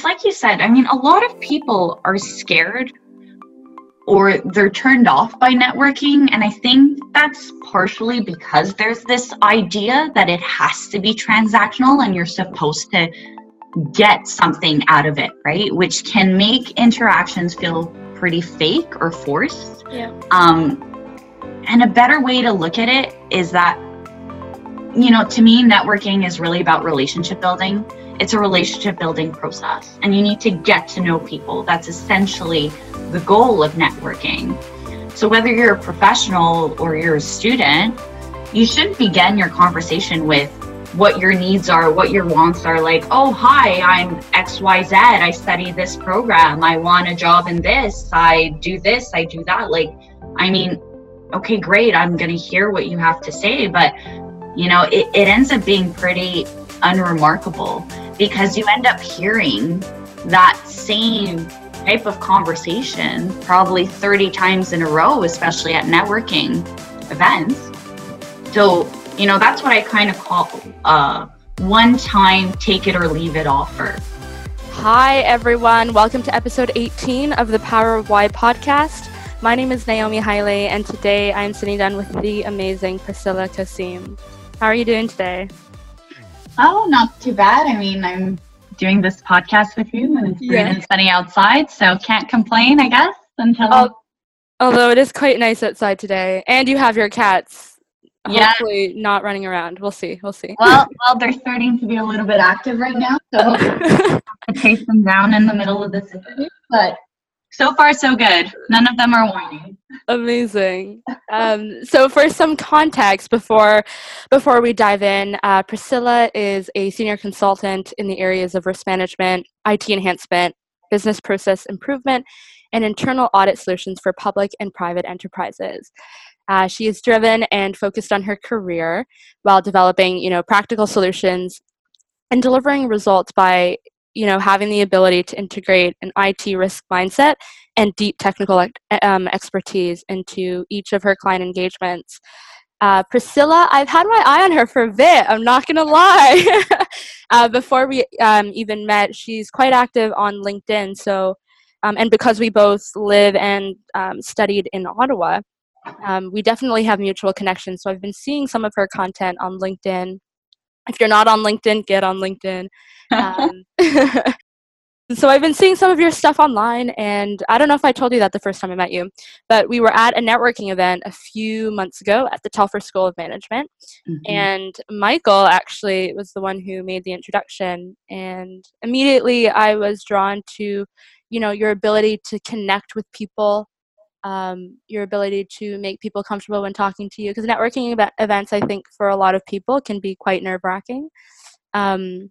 it's like you said, I mean, a lot of people are scared or they're turned off by networking. And I think that's partially because there's this idea that it has to be transactional and you're supposed to get something out of it, right? Which can make interactions feel pretty fake or forced. Yeah. Um, and a better way to look at it is that, you know, to me, networking is really about relationship building. It's a relationship building process, and you need to get to know people. That's essentially the goal of networking. So, whether you're a professional or you're a student, you shouldn't begin your conversation with what your needs are, what your wants are. Like, oh, hi, I'm XYZ. I study this program. I want a job in this. I do this. I do that. Like, I mean, okay, great. I'm going to hear what you have to say. But, you know, it, it ends up being pretty unremarkable because you end up hearing that same type of conversation probably 30 times in a row, especially at networking events. So, you know, that's what I kind of call uh, one time take it or leave it offer. Hi, everyone. Welcome to episode 18 of the Power of Why podcast. My name is Naomi Haile, and today I'm sitting down with the amazing Priscilla Kasim. How are you doing today? Oh, not too bad. I mean, I'm doing this podcast with you and it's yeah. and sunny outside, so can't complain, I guess, until. Oh, although it is quite nice outside today, and you have your cats. Yeah. Hopefully not running around. We'll see. We'll see. Well, well, they're starting to be a little bit active right now, so to chase them down in the middle of the city. But so far, so good. None of them are whining. Amazing. Um, so, for some context before before we dive in, uh, Priscilla is a senior consultant in the areas of risk management, IT enhancement, business process improvement, and internal audit solutions for public and private enterprises. Uh, she is driven and focused on her career while developing, you know, practical solutions and delivering results by you know having the ability to integrate an IT risk mindset and deep technical um, expertise into each of her client engagements. Uh, Priscilla, I've had my eye on her for a bit. I'm not gonna lie. uh, before we um, even met, she's quite active on LinkedIn. So, um, and because we both live and um, studied in Ottawa, um, we definitely have mutual connections. So I've been seeing some of her content on LinkedIn. If you're not on LinkedIn, get on LinkedIn. Um, so I've been seeing some of your stuff online, and I don't know if I told you that the first time I met you, but we were at a networking event a few months ago at the Telfer School of Management, mm-hmm. and Michael actually was the one who made the introduction, and immediately I was drawn to, you know, your ability to connect with people. Um, your ability to make people comfortable when talking to you because networking ev- events i think for a lot of people can be quite nerve wracking um,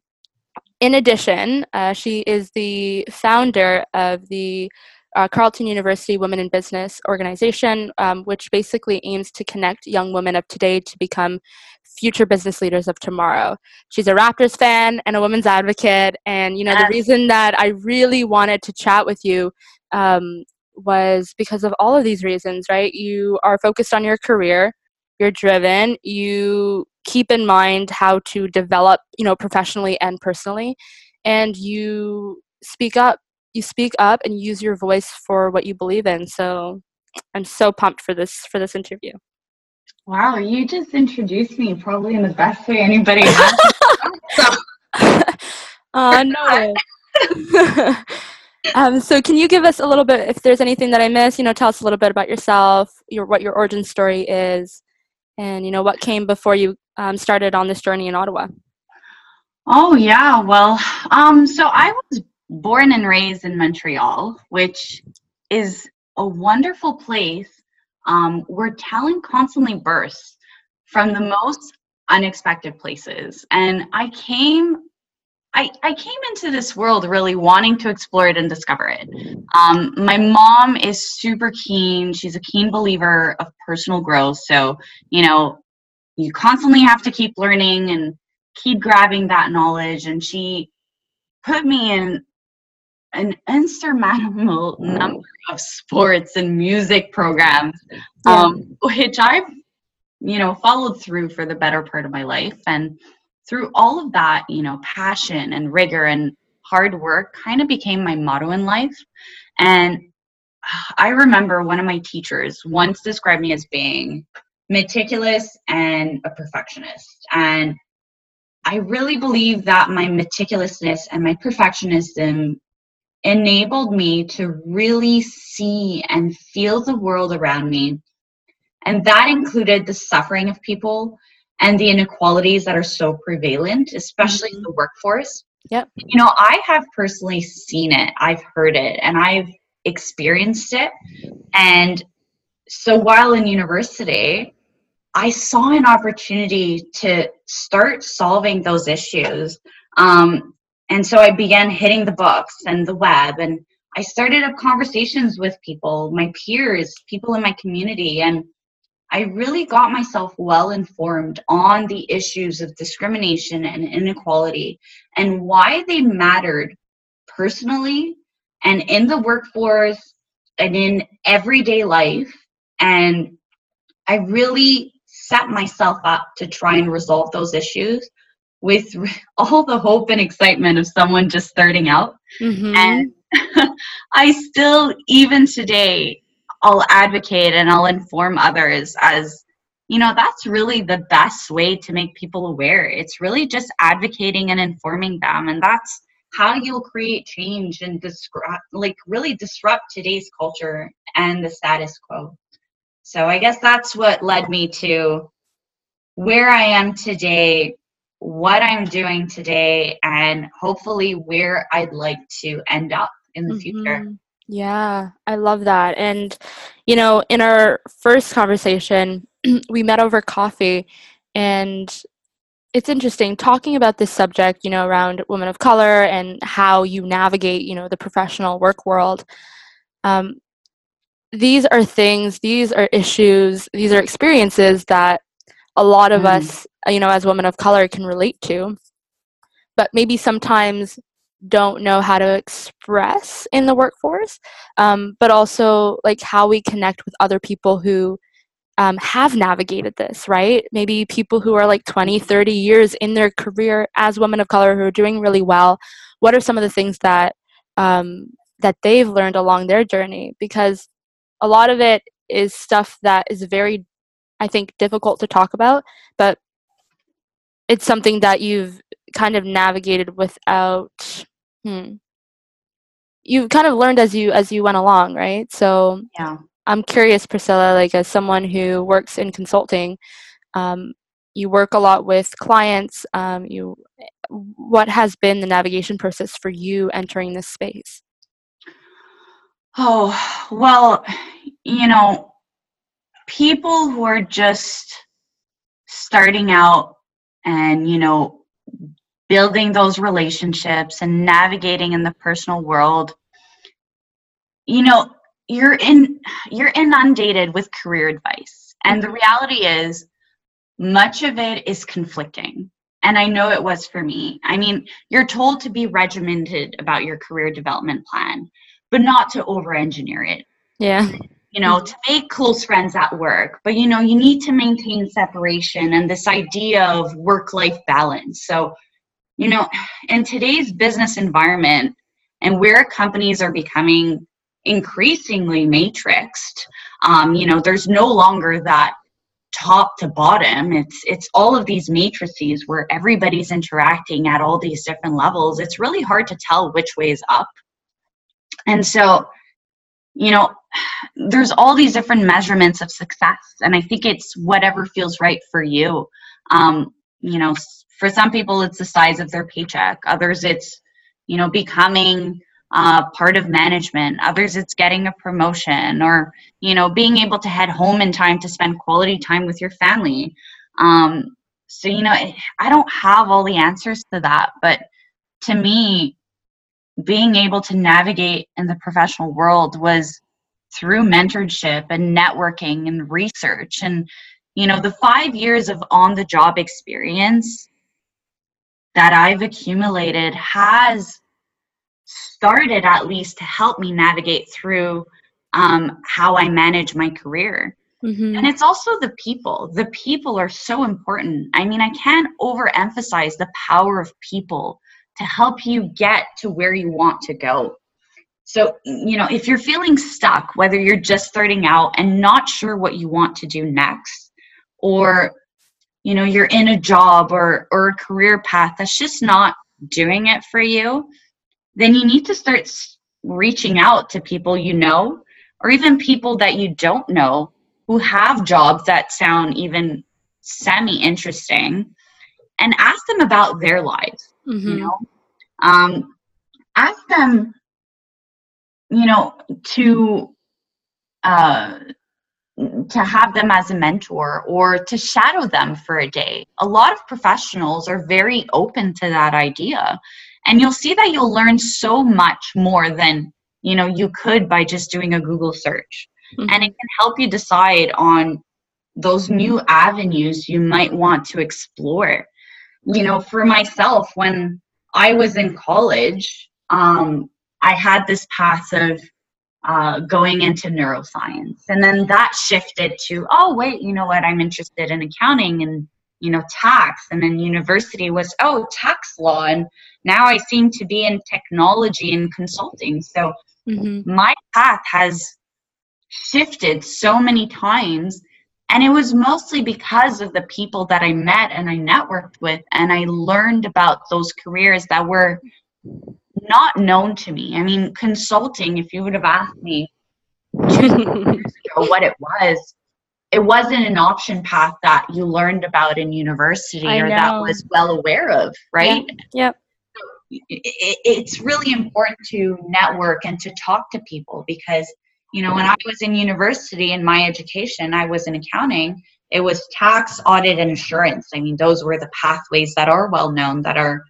in addition, uh, she is the founder of the uh, Carleton University Women in Business organization, um, which basically aims to connect young women of today to become future business leaders of tomorrow. She's a Raptors fan and a women's advocate. And, you know, yes. the reason that I really wanted to chat with you um, was because of all of these reasons, right? You are focused on your career, you're driven, you keep in mind how to develop you know professionally and personally and you speak up you speak up and use your voice for what you believe in. So i'm so pumped for this for this interview. Wow you just introduced me probably in the best way anybody has. Uh, no um, so can you give us a little bit if there's anything that i missed you know tell us a little bit about yourself your what your origin story is and you know what came before you um, started on this journey in Ottawa? Oh yeah, well, um, so I was born and raised in Montreal, which is a wonderful place um, where talent constantly bursts from the most unexpected places. And I came I, I came into this world really wanting to explore it and discover it. Um, my mom is super keen. She's a keen believer of personal growth. So, you know, you constantly have to keep learning and keep grabbing that knowledge. And she put me in an insurmountable number of sports and music programs, um, which I've, you know, followed through for the better part of my life. And through all of that, you know, passion and rigor and hard work kind of became my motto in life. And I remember one of my teachers once described me as being meticulous and a perfectionist. And I really believe that my meticulousness and my perfectionism enabled me to really see and feel the world around me. And that included the suffering of people and the inequalities that are so prevalent, especially mm-hmm. in the workforce. Yep. You know, I have personally seen it, I've heard it, and I've experienced it. And so while in university, I saw an opportunity to start solving those issues. Um, and so I began hitting the books and the web, and I started up conversations with people, my peers, people in my community, and I really got myself well informed on the issues of discrimination and inequality and why they mattered personally and in the workforce and in everyday life. And I really set myself up to try and resolve those issues with all the hope and excitement of someone just starting out. Mm-hmm. And I still, even today, I'll advocate and I'll inform others as you know that's really the best way to make people aware. It's really just advocating and informing them and that's how you'll create change and disrupt like really disrupt today's culture and the status quo. So i guess that's what led me to where i am today what i'm doing today and hopefully where i'd like to end up in the mm-hmm. future yeah, I love that. And, you know, in our first conversation, we met over coffee, and it's interesting talking about this subject, you know, around women of color and how you navigate, you know, the professional work world. Um, these are things, these are issues, these are experiences that a lot of mm. us, you know, as women of color can relate to. But maybe sometimes don't know how to express in the workforce, um, but also like how we connect with other people who um, have navigated this, right? Maybe people who are like 20, 30 years in their career as women of color who are doing really well. What are some of the things that um, that they've learned along their journey? Because a lot of it is stuff that is very, I think, difficult to talk about, but it's something that you've kind of navigated without hmm. you kind of learned as you as you went along right? So yeah. I'm curious priscilla like as someone who works in consulting um, you work a lot with clients um, you what has been the navigation process for you entering this space? Oh well you know people who are just starting out and you know building those relationships and navigating in the personal world. You know you're in you're inundated with career advice. And the reality is much of it is conflicting. And i know it was for me. I mean you're told to be regimented about your career development plan but not to over engineer it. Yeah. You know to make close friends at work. But you know you need to maintain separation and this idea of work life balance. So you know, in today's business environment and where companies are becoming increasingly matrixed, um, you know, there's no longer that top to bottom. It's it's all of these matrices where everybody's interacting at all these different levels. It's really hard to tell which way is up. And so, you know, there's all these different measurements of success, and I think it's whatever feels right for you. Um, you know, for some people it's the size of their paycheck. Others it's you know becoming uh, part of management. Others it's getting a promotion or you know being able to head home in time to spend quality time with your family. Um, so you know i don't have all the answers to that but to me being able to navigate in the professional world was through mentorship and networking and research and you know the five years of on the job experience that I've accumulated has started at least to help me navigate through um, how I manage my career. Mm-hmm. And it's also the people. The people are so important. I mean, I can't overemphasize the power of people to help you get to where you want to go. So, you know, if you're feeling stuck, whether you're just starting out and not sure what you want to do next, or, you know, you're in a job or, or a career path that's just not doing it for you, then you need to start reaching out to people you know, or even people that you don't know who have jobs that sound even semi interesting and ask them about their lives mm-hmm. you know um, ask them you know to uh, to have them as a mentor or to shadow them for a day. A lot of professionals are very open to that idea. And you'll see that you'll learn so much more than you know you could by just doing a google search. Mm-hmm. and it can help you decide on those new avenues you might want to explore. You know for myself when i was in college um, I had this path of uh, going into neuroscience. And then that shifted to, oh, wait, you know what? I'm interested in accounting and, you know, tax. And then university was, oh, tax law. And now I seem to be in technology and consulting. So mm-hmm. my path has shifted so many times. And it was mostly because of the people that I met and I networked with, and I learned about those careers that were not known to me. I mean, consulting, if you would have asked me years ago what it was, it wasn't an option path that you learned about in university I or know. that was well aware of, right? Yep. yep. it's really important to network and to talk to people because, you know, when I was in university in my education, I was in accounting. It was tax, audit, and insurance. I mean, those were the pathways that are well known, that are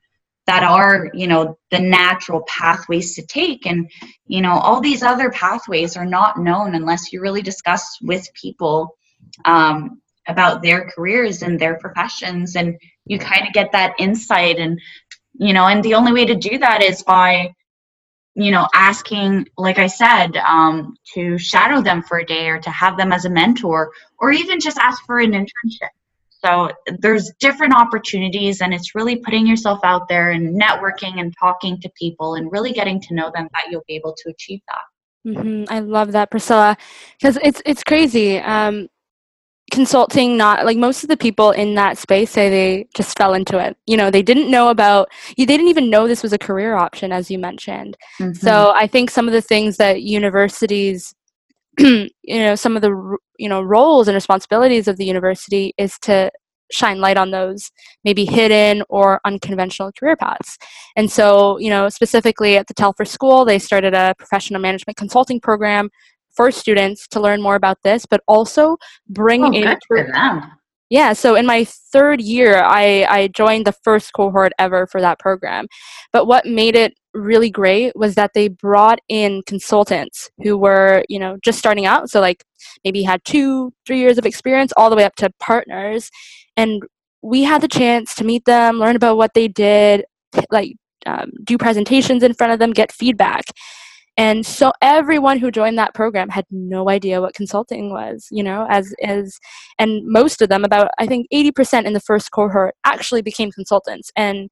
that are you know the natural pathways to take. And you know all these other pathways are not known unless you really discuss with people um, about their careers and their professions. And you kind of get that insight. And you know and the only way to do that is by you know asking like i said um, to shadow them for a day or to have them as a mentor or even just ask for an internship so there's different opportunities, and it's really putting yourself out there and networking and talking to people and really getting to know them that you'll be able to achieve that. Mm-hmm. I love that, Priscilla, because it's it's crazy. Um, consulting, not like most of the people in that space say they just fell into it. You know, they didn't know about. They didn't even know this was a career option, as you mentioned. Mm-hmm. So I think some of the things that universities you know some of the you know roles and responsibilities of the university is to shine light on those maybe hidden or unconventional career paths. And so you know specifically at the telfer school they started a professional management consulting program for students to learn more about this but also bring oh, in yeah, so in my third year, I, I joined the first cohort ever for that program. But what made it really great was that they brought in consultants who were, you know, just starting out. So, like, maybe had two, three years of experience, all the way up to partners. And we had the chance to meet them, learn about what they did, like, um, do presentations in front of them, get feedback. And so everyone who joined that program had no idea what consulting was, you know, as as and most of them, about I think 80% in the first cohort actually became consultants and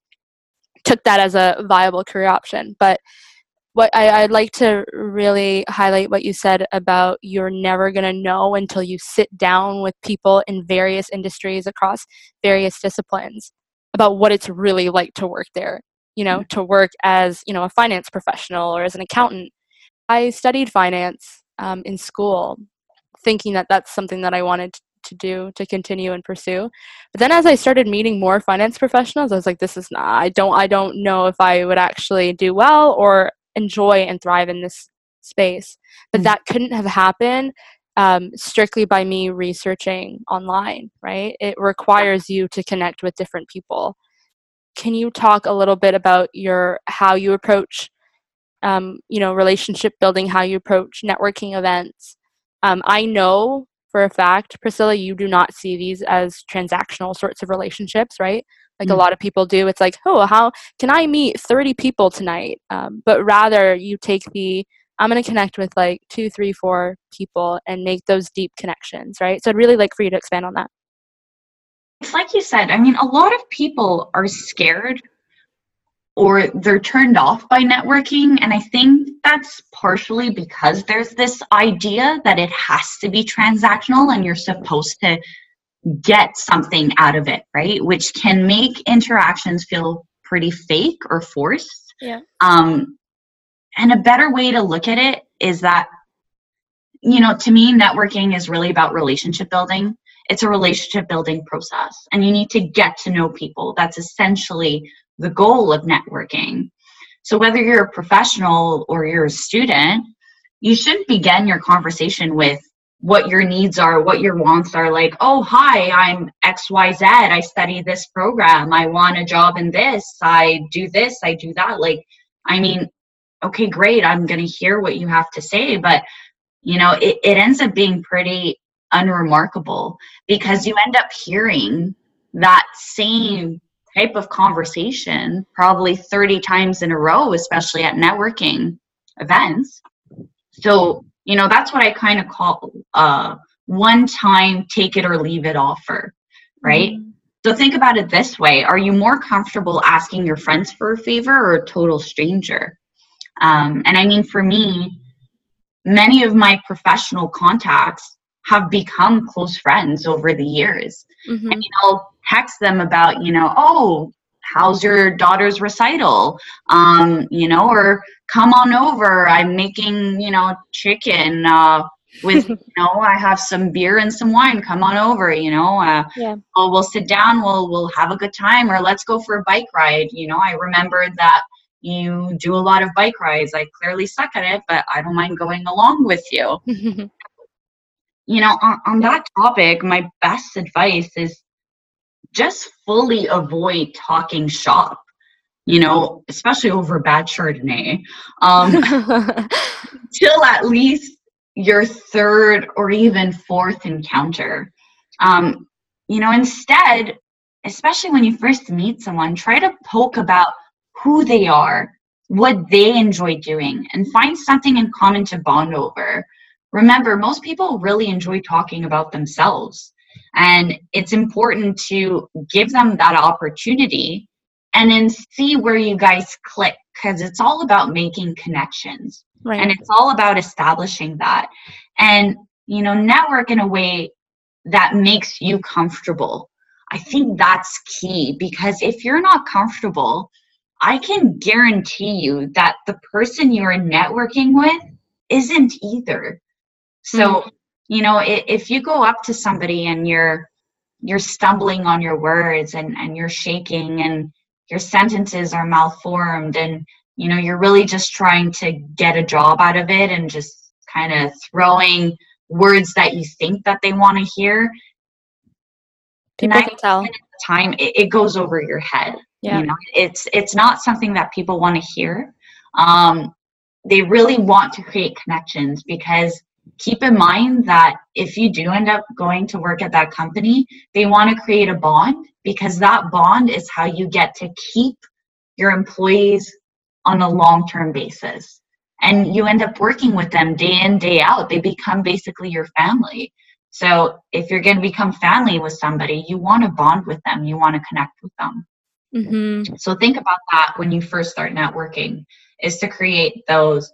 took that as a viable career option. But what I, would like to really highlight what you said about you're never going to know until you sit down with people in various industries across various disciplines about what it's really like to work there you know mm-hmm. to work as you know a finance professional or as an accountant I studied finance um, in school, thinking that that's something that I wanted to do to continue and pursue. But then as I started meeting more finance professionals, I was like, this is not. I don't. I don't know if I would actually do well or enjoy and thrive in this space. But mm-hmm. that couldn't have happened um, strictly by me researching online. Right? It requires you to connect with different people. Can you talk a little bit about your how you approach um, you know, relationship building, how you approach networking events. Um, I know for a fact, Priscilla, you do not see these as transactional sorts of relationships, right? Like mm-hmm. a mm. lot of people do. It's like, oh, how can I meet 30 people tonight? Um, but rather, you take the I'm going to connect with like two, three, four people and make those deep connections, right? So I'd really like for you to expand on that. It's like you said, I mean, a lot of people are scared or they're turned off by networking. And I think that's partially because there's this idea that it has to be transactional and you're supposed to get something out of it, right? Which can make interactions feel pretty fake or forced. Yeah. Um, and a better way to look at it is that, you know, to me, networking is really about relationship building. It's a relationship building process, and you need to get to know people. That's essentially the goal of networking. So, whether you're a professional or you're a student, you shouldn't begin your conversation with what your needs are, what your wants are. Like, oh, hi, I'm XYZ. I study this program. I want a job in this. I do this. I do that. Like, I mean, okay, great. I'm going to hear what you have to say. But, you know, it, it ends up being pretty unremarkable because you end up hearing that same type of conversation probably 30 times in a row, especially at networking events. So, you know, that's what I kind of call uh, one time take it or leave it offer, right? Mm-hmm. So think about it this way Are you more comfortable asking your friends for a favor or a total stranger? Um, and I mean, for me, many of my professional contacts have become close friends over the years. Mm-hmm. I mean, I'll text them about, you know, oh, how's your daughter's recital? Um, you know, or come on over. I'm making, you know, chicken uh, with, you know, I have some beer and some wine. Come on over, you know. Uh, yeah. Well, we'll sit down. We'll we'll have a good time, or let's go for a bike ride. You know, I remembered that you do a lot of bike rides. I clearly suck at it, but I don't mind going along with you. you know, on, on that topic, my best advice is just fully avoid talking shop, you know, especially over bad Chardonnay, um, till at least your third or even fourth encounter. Um, you know, instead, especially when you first meet someone, try to poke about who they are, what they enjoy doing, and find something in common to bond over. Remember, most people really enjoy talking about themselves. And it's important to give them that opportunity and then see where you guys click because it's all about making connections. Right. And it's all about establishing that. And, you know, network in a way that makes you comfortable. I think that's key because if you're not comfortable, I can guarantee you that the person you're networking with isn't either. So, mm-hmm. You know, if you go up to somebody and you're you're stumbling on your words and and you're shaking and your sentences are malformed and you know you're really just trying to get a job out of it and just kind of throwing words that you think that they want to hear people can tell. time it, it, goes over your head. Yeah. you know it's it's not something that people want to hear. Um, they really want to create connections because keep in mind that if you do end up going to work at that company, they want to create a bond because that bond is how you get to keep your employees on a long term basis. And you end up working with them day in, day out. They become basically your family. So if you're going to become family with somebody, you want to bond with them, you want to connect with them. Mm-hmm. So think about that when you first start networking, is to create those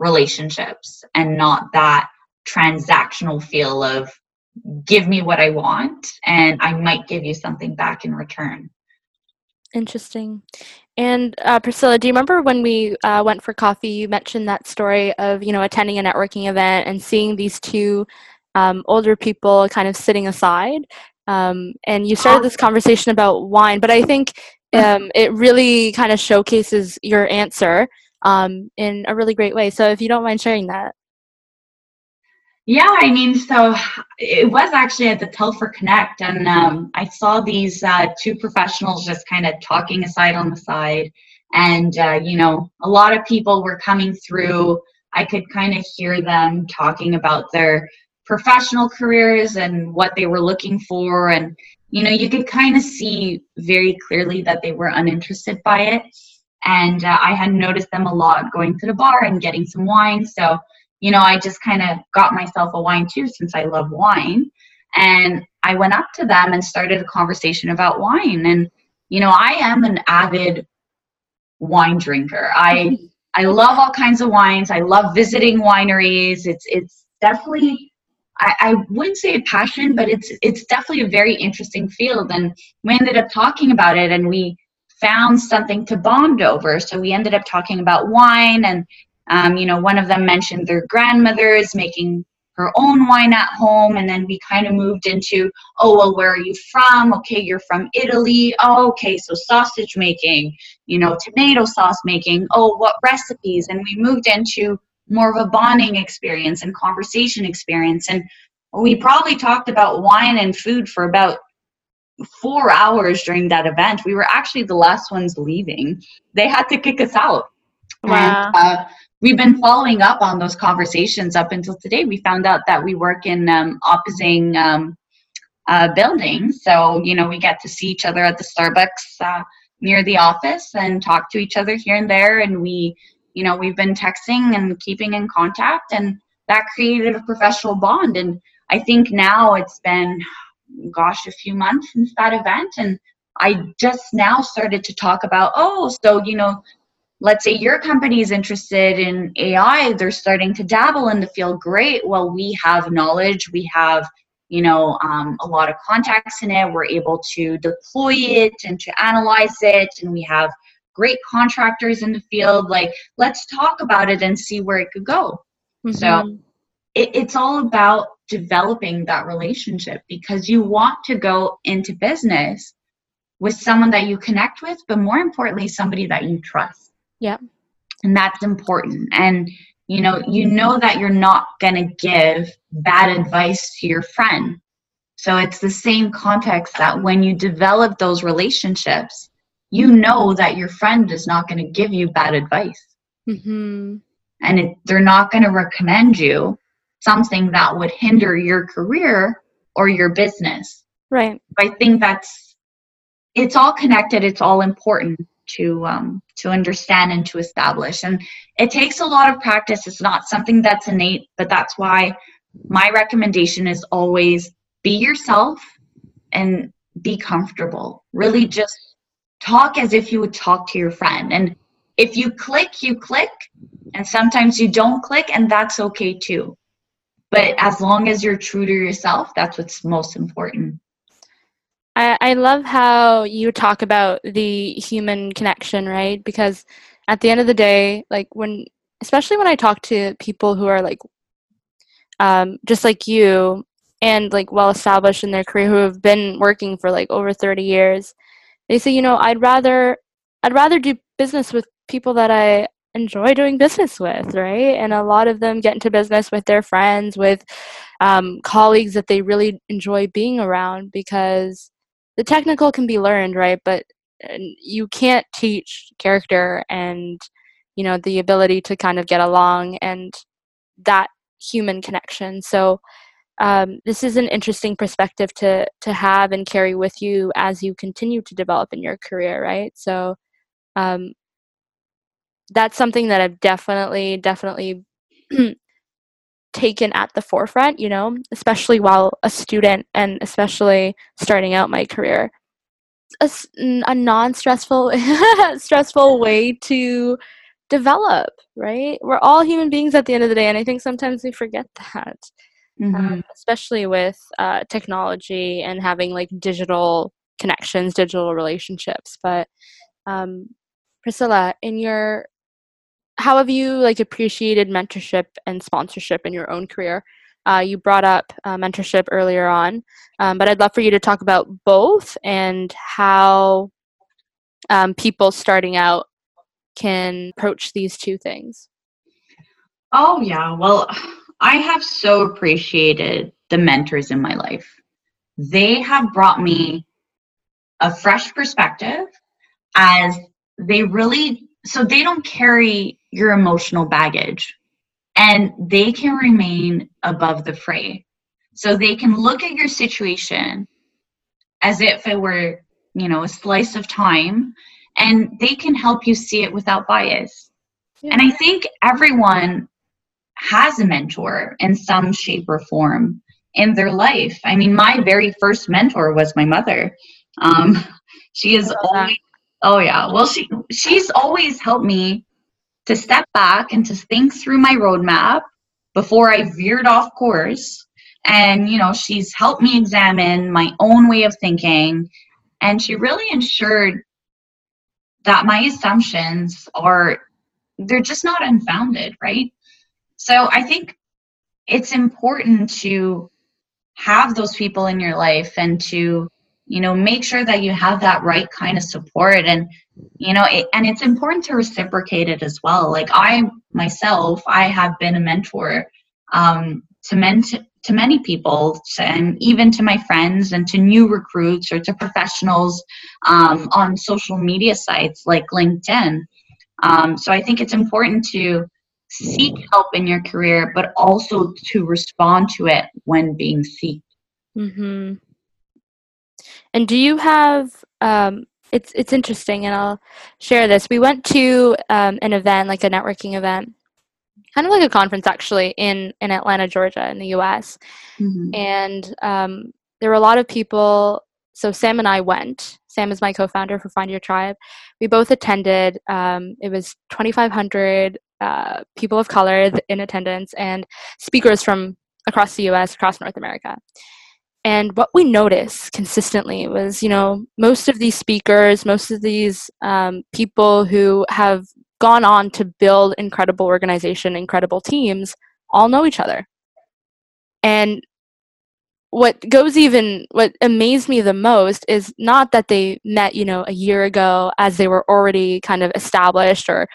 relationships and not that transactional feel of give me what I want and I might give you something back in return. Interesting. And uh, Priscilla, do you remember when we uh, went for coffee? You mentioned that story of you know attending a networking event and seeing these two um, older people kind of sitting aside, um, and you started this conversation about wine. But I think um, it really kind of showcases your answer um, in a really great way. So if you don't mind sharing that. Yeah, I mean, so it was actually at the Telfer Connect, and um, I saw these uh, two professionals just kind of talking aside on the side. And, uh, you know, a lot of people were coming through. I could kind of hear them talking about their professional careers and what they were looking for. And, you know, you could kind of see very clearly that they were uninterested by it. And uh, I had noticed them a lot going to the bar and getting some wine. So, you know, I just kind of got myself a wine too since I love wine. And I went up to them and started a conversation about wine. And, you know, I am an avid wine drinker. I I love all kinds of wines. I love visiting wineries. It's it's definitely I, I wouldn't say a passion, but it's it's definitely a very interesting field. And we ended up talking about it and we found something to bond over. So we ended up talking about wine and um, you know, one of them mentioned their grandmother is making her own wine at home. And then we kind of moved into oh well where are you from? Okay you're from italy. Oh, okay so sausage making you know tomato sauce making. Oh what recipes? And we moved into more of a bonding experience and conversation experience. And we probably talked about wine and food for about four hours during that event we were actually the last ones leaving they had to kick us out wow. And, uh, we've been following up on those conversations up until today. We found out that we work in um, opposing um, uh, buildings, so you know we get to see each other at the Starbucks uh, near the office and talk to each other here and there. And we, you know, we've been texting and keeping in contact, and that created a professional bond. And I think now it's been, gosh, a few months since that event, and I just now started to talk about, oh, so you know, let's say your company is interested in AI, they're starting to dabble in the field. Great. Well, we have knowledge, we have you know um, a lot of contacts in it. We're able to deploy it and to analyze it, and we have great contractors in the field. Like, let's talk about it and see where it could go. Mm-hmm. So it, it's all about developing that relationship because you want to go into business with someone that you connect with, but more importantly, somebody that you trust. Yeah. And that's important. And you know, you know that you're not going to give bad advice to your friend. So it's the same context that when you develop those relationships, you know that your friend is not going to give you bad advice. Mm-hmm. And it, they're not going to recommend you something that would hinder your career or your business. Right. I think that's it's all connected, it's all important to um, to understand and to establish and it takes a lot of practice it's not something that's innate but that's why my recommendation is always be yourself and be comfortable really just talk as if you would talk to your friend and if you click you click and sometimes you don't click and that's okay too but as long as you're true to yourself that's what's most important I, I love how you talk about the human connection, right? Because at the end of the day, like when, especially when I talk to people who are like, um, just like you and like well established in their career who have been working for like over 30 years, they say, you know, I'd rather, I'd rather do business with people that I enjoy doing business with, right? And a lot of them get into business with their friends, with um, colleagues that they really enjoy being around because the technical can be learned, right? But you can't teach character and you know the ability to kind of get along and that human connection. So um, this is an interesting perspective to to have and carry with you as you continue to develop in your career, right? So um, that's something that I've definitely definitely taken at the forefront, you know, especially while a student and especially starting out my career. A, a non-stressful stressful way to develop, right? We're all human beings at the end of the day, and I think sometimes we forget that, mm-hmm. um, especially with uh, technology and having like digital connections, digital relationships. But um, Priscilla, in your how have you like appreciated mentorship and sponsorship in your own career? Uh, you brought up uh, mentorship earlier on, um, but I'd love for you to talk about both and how um, people starting out can approach these two things. Oh, yeah. Well, I have so appreciated the mentors in my life. They have brought me a fresh perspective as they really so they don't carry your emotional baggage and they can remain above the fray. So they can look at your situation as if it were, you know, a slice of time and they can help you see it without bias. Yeah. And I think everyone has a mentor in some shape or form in their life. I mean, my very first mentor was my mother. Um, she is always Oh yeah. Well, she she's always helped me to step back and to think through my roadmap before I veered off course. And you know, she's helped me examine my own way of thinking, and she really ensured that my assumptions are they're just not unfounded, right? So I think it's important to have those people in your life and to you know make sure that you have that right kind of support and you know it, and it's important to reciprocate it as well. Like i myself i have been a mentor um, to men to many people and even to my friends and to new recruits or to professionals um, on social media sites like linkedin. Um, so i think it's important to seek help in your career but also to respond to it when being seeked. Mm-hmm. And do you have um, it's it's interesting and i'll share this we went to um, an event like a networking event kind of like a conference actually in in Atlanta, Georgia, in the U.S. Mm-hmm. And um, there were a lot of people. So Sam and I went. Sam is my co-founder for Find Your Tribe. We both attended. Um, it was 2,500 uh, people of color in attendance and speakers from across the U.S., across North America. And what we noticed consistently was, you know, most of these speakers, most of these um, people who have gone on to build incredible organization, incredible teams, all know each other. And what goes even what amazed me the most is not that they met, you know, a year ago as they were already kind of established or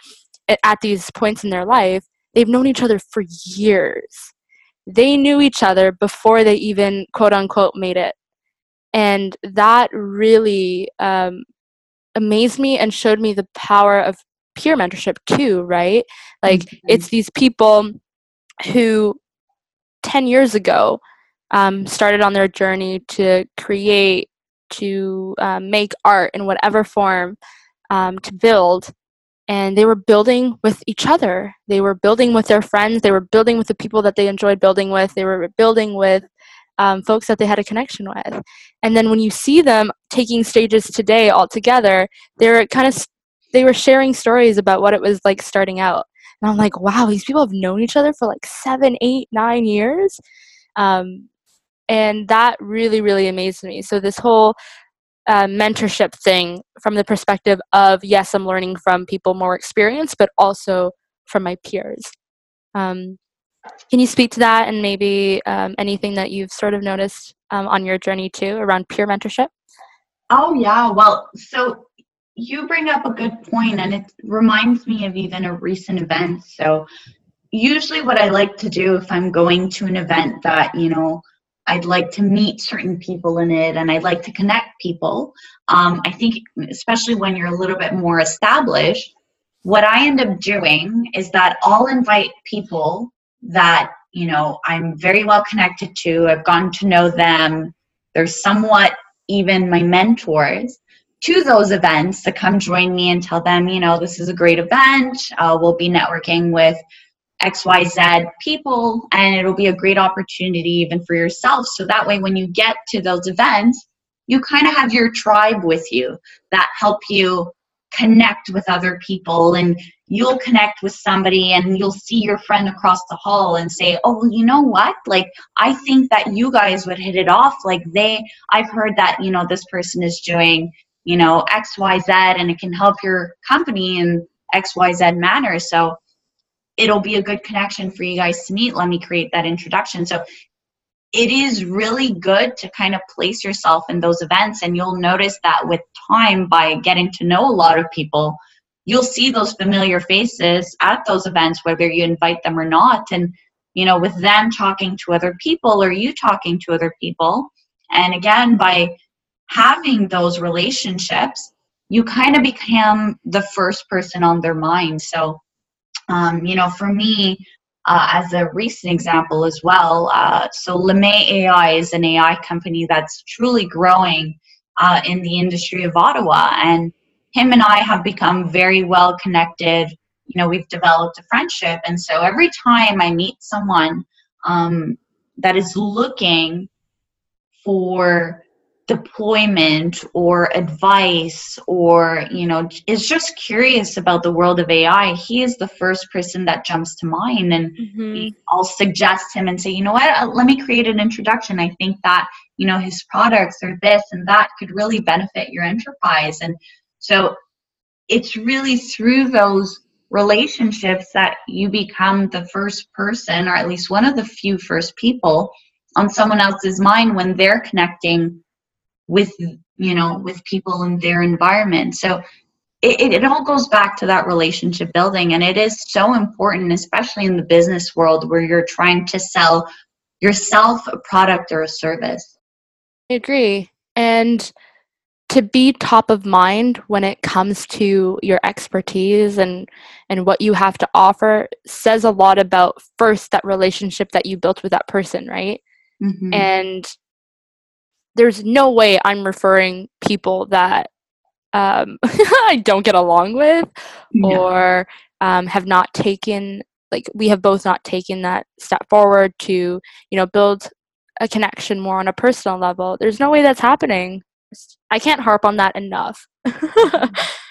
at these points in their life. They've known each other for years. They knew each other before they even quote unquote made it. And that really um, amazed me and showed me the power of peer mentorship too, right? Like mm-hmm. it's these people who 10 years ago um, started on their journey to create, to um, make art in whatever form, um, to build. And they were building with each other. They were building with their friends. They were building with the people that they enjoyed building with. They were building with um, folks that they had a connection with. And then when you see them taking stages today all together, they're kind of they were sharing stories about what it was like starting out. And I'm like, wow, these people have known each other for like seven, eight, nine years. Um, and that really, really amazed me. So this whole uh, mentorship thing from the perspective of, yes, I'm learning from people more experienced, but also from my peers. Um, can you speak to that and maybe um, anything that you've sort of noticed um, on your journey too around peer mentorship? Oh, yeah. Well, so you bring up a good point and it reminds me of even a recent event so usually what i like to do if i'm going to an event that you know i'd like to meet certain people in it and i'd like to connect people um, i think especially when you're a little bit more established what i end up doing is that i'll invite people that you know i'm very well connected to i've gotten to know them they're somewhat even my mentors to those events to come join me and tell them, you know, this is a great event. Uh, we'll be networking with XYZ people, and it'll be a great opportunity even for yourself. So that way, when you get to those events, you kind of have your tribe with you that help you connect with other people and you'll connect with somebody and you'll see your friend across the hall and say oh well, you know what like i think that you guys would hit it off like they i've heard that you know this person is doing you know, XYZ and it can help your company in XYZ manner. So it'll be a good connection for you guys to meet. Let me create that introduction. So it is really good to kind of place yourself in those events and you'll notice that with time by getting to know a lot of people you'll see those familiar faces at those events whether you invite them or not and you know with them talking to other people or you talking to other people and again by having those relationships, you kind of become the first person on their mind. So, um, you know, for me, uh, as a recent example as well, uh, so LeMay AI is an AI company that's truly growing uh, in the industry of Ottawa. And him and I have become very well connected. You know, we've developed a friendship. And so every time I meet someone um, that is looking for deployment or advice or you know is just curious about the world of ai he is the first person that jumps to mind and mm-hmm. i'll suggest him and say you know what? Uh, let me create an introduction. I think that you know his products or this and that could really benefit your enterprise. And so it's really through those relationships that you become the first person or at least one of the few first people on someone else's mind when they're connecting with you know with people in their environment. So it, it all goes back to that relationship building. And it is so important especially in the business world where you're trying to sell yourself a product or a service. I agree. And to be top of mind when it comes to your expertise and and what you have to offer says a lot about first that relationship that you built with that person right? Mm-hmm. and there's no way I'm referring people that um, I don't get along with or um, have not taken like we have both not taken that step forward to you know build a connection more on a personal level. There's no way that's happening. I can't harp on that enough.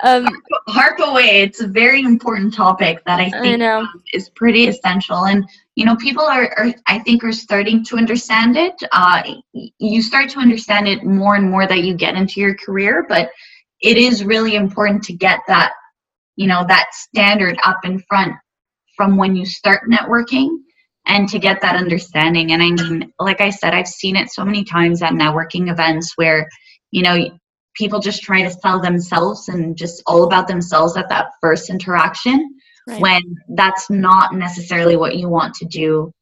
um, harp away it's a very important topic that i think I is pretty essential. And you know people are, are i think are starting to understand it. Uh, you start to understand it more and more that you get into your career but it is really important to get that you know that standard up in front from when you start networking and to get that understanding. And i mean like i said i've seen it so many times at networking events where you know people just try to sell themselves and just all about themselves at that first interaction right. when that's not necessarily what you want to do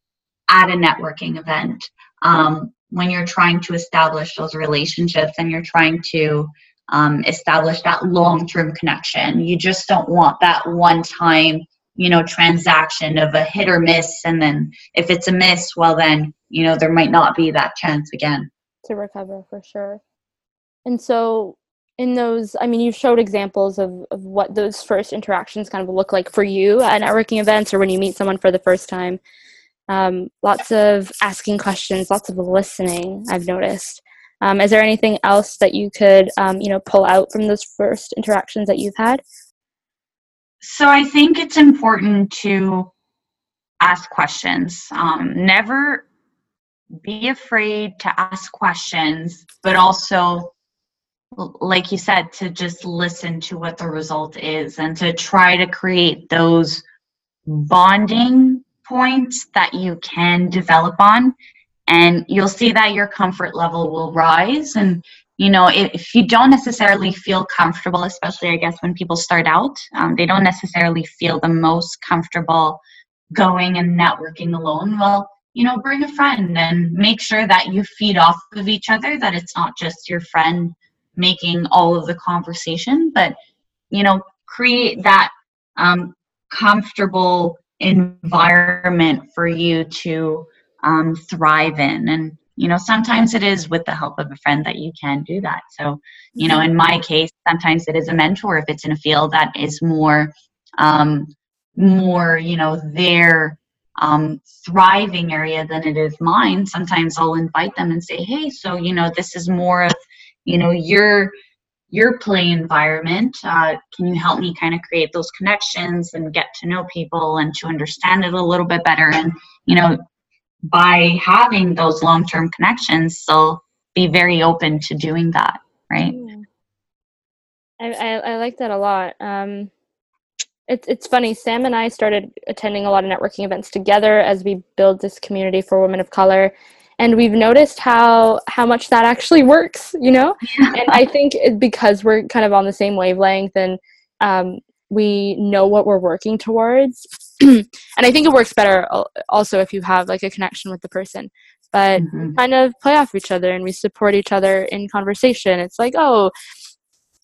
at a networking event. Um, when you're trying to establish those relationships and you're trying to um, establish that long-term connection, you just don't want that one-time, you know, transaction of a hit or miss. And then if it's a miss, well, then you know there might not be that chance again to recover for sure. And so in those i mean you showed examples of, of what those first interactions kind of look like for you at networking events or when you meet someone for the first time. Um, lots of asking questions lots of listening i've noticed. Um, is there anything else that you could um, you know pull out from those first interactions that you've had? So i think it's important to ask questions. Um, never be afraid to ask questions but also like you said, to just listen to what the result is and to try to create those bonding points that you can develop on. And you'll see that your comfort level will rise. And, you know, if, you don't necessarily feel comfortable, especially I guess when people start out, um, they don't necessarily feel the most comfortable going and networking alone. Well, you know, bring a friend and make sure that you feed off of each other, that it's not just your friend making all of the conversation, but you know, create that um, comfortable environment for you to um, thrive in. And you know, sometimes it is with the help of a friend that you can do that. So, you know, in my case, sometimes it is a mentor if it's in a field that is more, um, more, you know, their um, thriving area than it is mine. Sometimes I'll invite them and say, hey, so you know, this is more of you know your your play environment uh, can you help me kind of create those connections and get to know people and to understand it a little bit better and you know by having those long-term connections they'll be very open to doing that right? Mm. I, I, I like that a lot. Um, it's, it's funny sam and i started attending a lot of networking events together as we build this community for women of color and we've noticed how how much that actually works you know? And i think because we're kind of on the same wavelength and um, we know what we're working towards. And i think it works better also if you have like a connection with the person. But mm-hmm. kind of play off each other and we support each other in conversation. It's like oh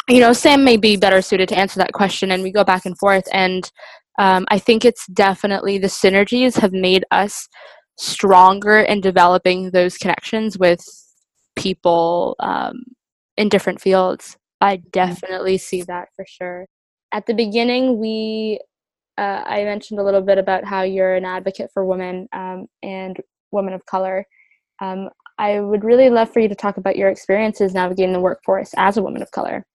you know sam may be better suited to answer that question and we go back and forth. And um, i think it's definitely the synergies have made us stronger in developing those connections with people um, in different fields. I mm-hmm. definitely see that for sure. At the beginning, we uh, I mentioned a little bit about how you're an advocate for women um, and women of color. um, I would really love for you to talk about your experiences navigating the workforce as a woman of color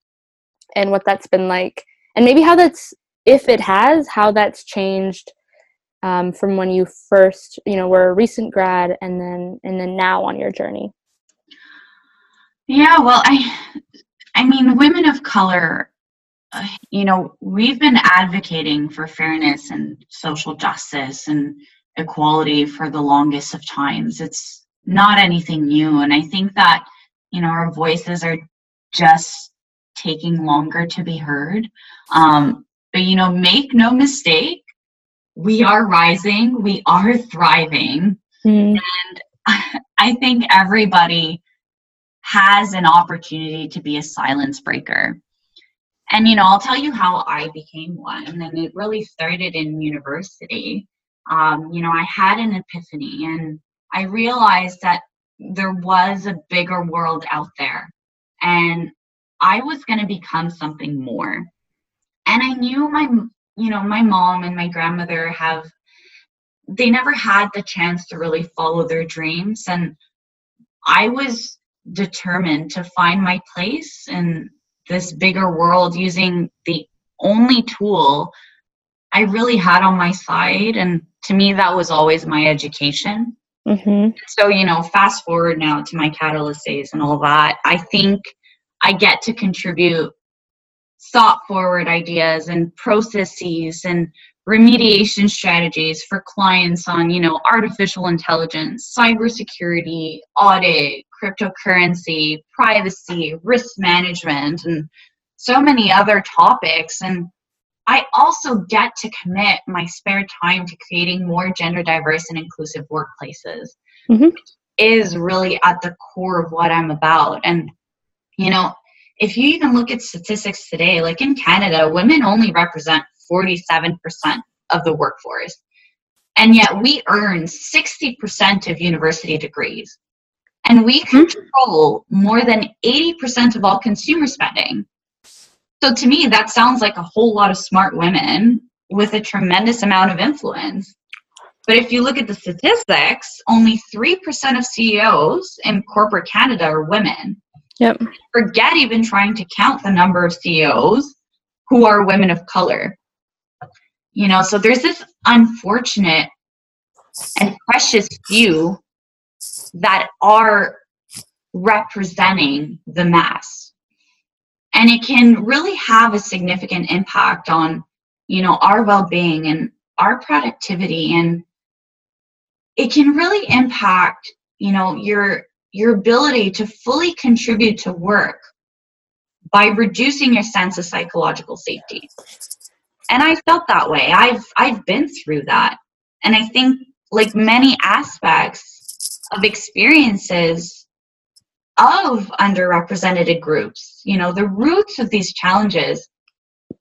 and what that's been like, and maybe how that's, if it has, how that's changed um, from when you first, you know, were a recent grad and then and then now on your journey. Yeah, well, I, I mean, women of color, uh, you know, we've been advocating for fairness and social justice and equality for the longest of times. It's not anything new. And I think that, you know, our voices are just taking longer to be heard. Um, but, you know, make no mistake, we are rising, we are thriving. Mm. And I think everybody has an opportunity to be a silence breaker. And, you know, I'll tell you how I became one. And it really started in university. Um, you know, I had an epiphany and I realized that there was a bigger world out there and I was going to become something more. And I knew my, you know, my mom and my grandmother have, they never had the chance to really follow their dreams. And I was determined to find my place in this bigger world using the only tool I really had on my side. And to me, that was always my education. Mm-hmm. So, you know, fast forward now to my catalyst days and all that, I think I get to contribute thought forward ideas and processes and remediation strategies for clients on, you know, artificial intelligence, cybersecurity, audit, cryptocurrency, privacy, risk management, and so many other topics. And I also get to commit my spare time to creating more gender diverse and inclusive workplaces. Mm-hmm. Is really at the core of what I'm about. And, you know, if you even look at statistics today, like in Canada, women only represent 47% of the workforce. And yet we earn 60% of university degrees. And we hmm. control more than 80% of all consumer spending. So to me, that sounds like a whole lot of smart women with a tremendous amount of influence. But if you look at the statistics, only 3% of CEOs in corporate Canada are women. Yep. Forget even trying to count the number of CEOs who are women of color. You know, so there's this unfortunate and precious few that are representing the mass. And it can really have a significant impact on, you know, our well-being and our productivity and it can really impact, you know, your your ability to fully contribute to work by reducing your sense of psychological safety. And I felt that way. I've I've been through that. And I think like many aspects of experiences of underrepresented groups, you know, the roots of these challenges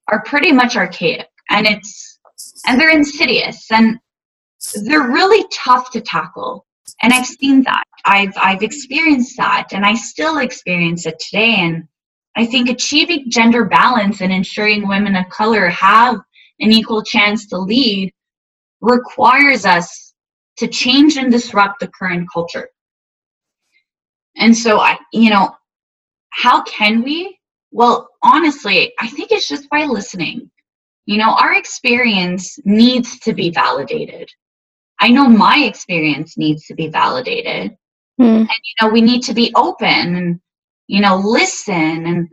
are pretty much archaic and it's and they're insidious and they're really tough to tackle and i've seen that i've i've experienced that and i still experience it today. And i think achieving gender balance and ensuring women of color have an equal chance to lead requires us to change and disrupt the current culture. And so i you know how can we? Well honestly i think it's just by listening. You know our experience needs to be validated. I know my experience needs to be validated. Mm. And, you know, we need to be open and, you know, listen and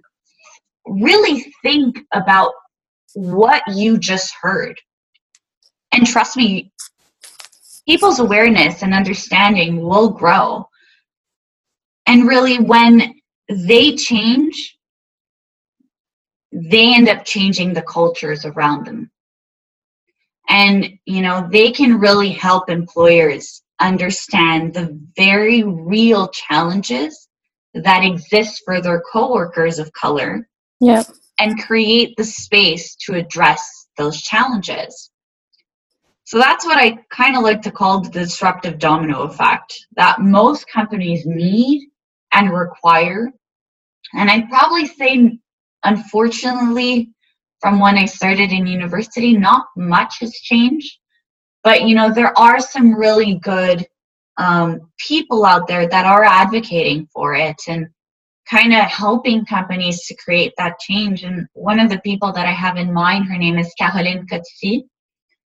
really think about what you just heard. And trust me, people's awareness and understanding will grow. And really, when they change, they end up changing the cultures around them. And, you know, they can really help employers understand the very real challenges that exist for their coworkers of color. Yep. And create the space to address those challenges. So that's what I kind of like to call the disruptive domino effect that most companies need and require. And I'd probably say, unfortunately, from when I started in university, not much has changed. But you know, there are some really good um, people out there that are advocating for it and kind of helping companies to create that change. And one of the people that I have in mind, her name is Caroline Codsi,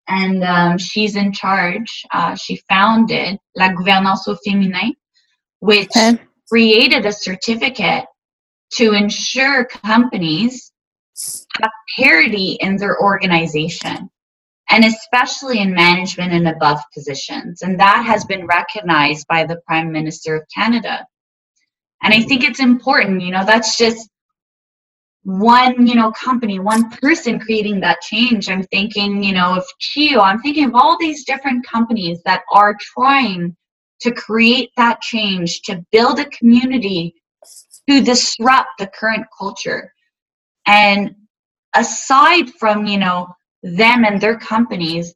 and um, she's in charge. Uh, she founded La Gouvernance au Féminin, which okay. created a certificate to ensure companies have parity in their organization and especially in management and above positions. And that has been recognized by the Prime Minister of Canada. And I think it's important, you know, that's just one, you know, company, one person creating that change. I'm thinking, you know, of CHEO, I'm thinking of all these different companies that are trying to create that change, to build a community to disrupt the current culture. And aside from, you know, them and their companies,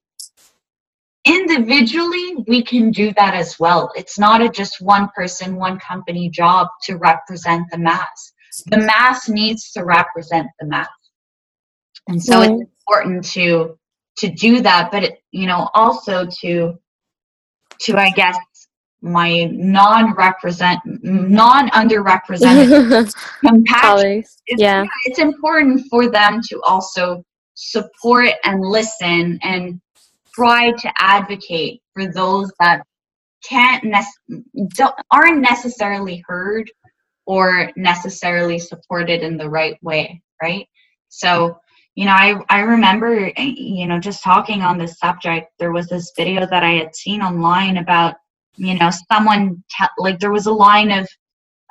individually, we can do that as well. It's not a just one person, one company job to represent the mass. The mass needs to represent the mass. And so it's mm-hmm. important to to do that, but it, you know, also to to I guess my non-represent non-underrepresented compassion. It's, yeah. it's important for them to also support and listen and try to advocate for those that can't nec- aren't necessarily heard or necessarily supported in the right way right? So you know i i remember you know just talking on this subject there was this video that i had seen online about you know someone te- like there was a line of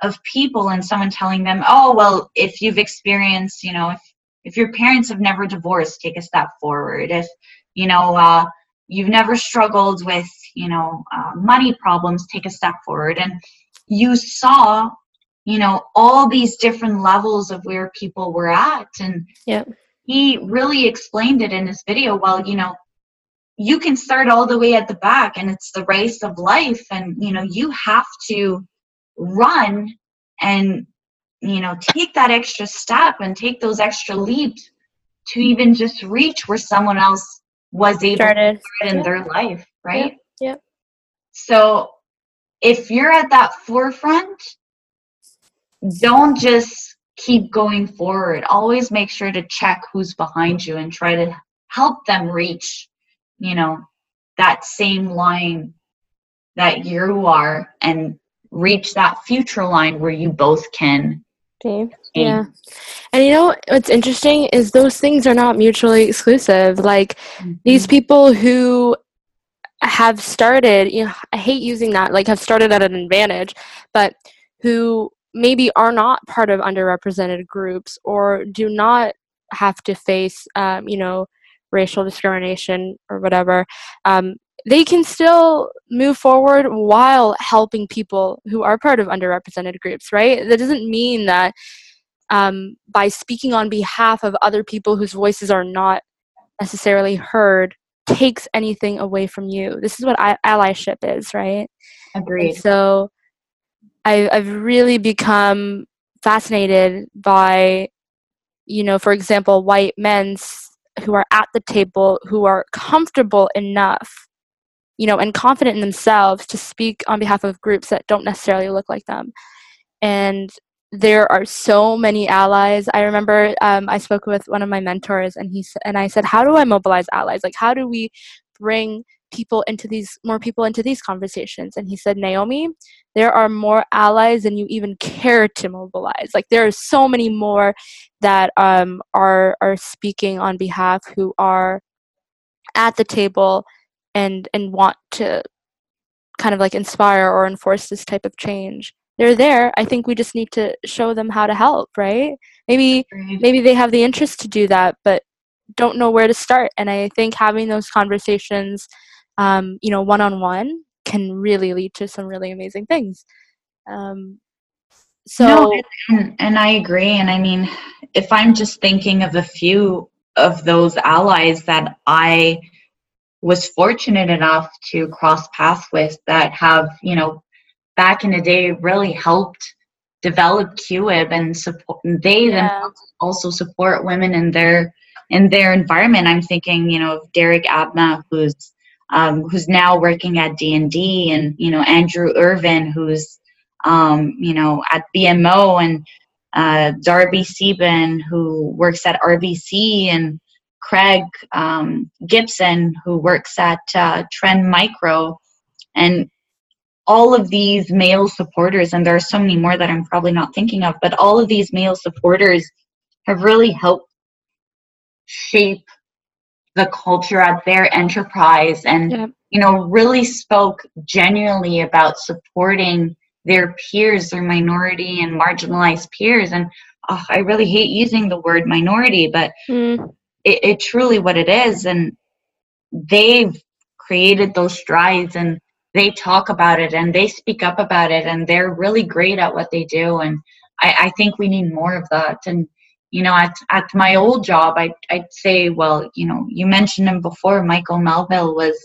of people and someone telling them oh well if you've experienced you know if if your parents have never divorced take a step forward. If you know uh, you've never struggled with you know uh, money problems take a step forward. And you saw you know all these different levels of where people were at. And yeah he really explained it in this video. Well you know you can start all the way at the back and it's the race of life. And you know you have to run and you know take that extra step and take those extra leaps to even just reach where someone else was able Started. to start in yeah. their life right yeah. yeah so if you're at that forefront don't just keep going forward always make sure to check who's behind you and try to help them reach you know that same line that you are and reach that future line where you both can okay. yeah and you know what's interesting is those things are not mutually exclusive like mm-hmm. these people who have started you know i hate using that like have started at an advantage but who maybe are not part of underrepresented groups or do not have to face um, you know racial discrimination or whatever, um, they can still move forward while helping people who are part of underrepresented groups, right? That doesn't mean that um, by speaking on behalf of other people whose voices are not necessarily heard takes anything away from you. This is what I- allyship is, right? Agreed. And so I, I've really become fascinated by, you know, for example, white men's who are at the table who are comfortable enough you know and confident in themselves to speak on behalf of groups that don't necessarily look like them. And there are so many allies. I remember um, i spoke with one of my mentors and he and i said how do i mobilize allies? Like how do we bring people into these more people into these conversations. And he said naomi there are more allies than you even care to mobilize. Like there are so many more that um, are are speaking on behalf who are at the table and and want to kind of like inspire or enforce this type of change. They're there. I think we just need to show them how to help right? Maybe maybe they have the interest to do that but don't know where to start. And i think having those conversations um, you know, one on one can really lead to some really amazing things. Um, so, no, and, and I agree. And I mean, if I'm just thinking of a few of those allies that I was fortunate enough to cross paths with that have, you know, back in the day really helped develop QIB and support And they yeah. also support women in their in their environment. I'm thinking, you know, of Derek Abna, who's um, who's now working at D&D and, you know, Andrew Irvin, who's, um, you know, at BMO and uh, Darby Sieben, who works at RBC and Craig um, Gibson, who works at uh, Trend Micro. And all of these male supporters, and there are so many more that I'm probably not thinking of, but all of these male supporters have really helped shape the culture at their enterprise and yeah. you know really spoke genuinely about supporting their peers their minority and marginalized peers and oh, i really hate using the word minority but mm. it, it truly what it is and they've created those strides and they talk about it and they speak up about it and they're really great at what they do and I, I think we need more of that and you know at, at my old job I, i'd say well you know you mentioned him before michael melville was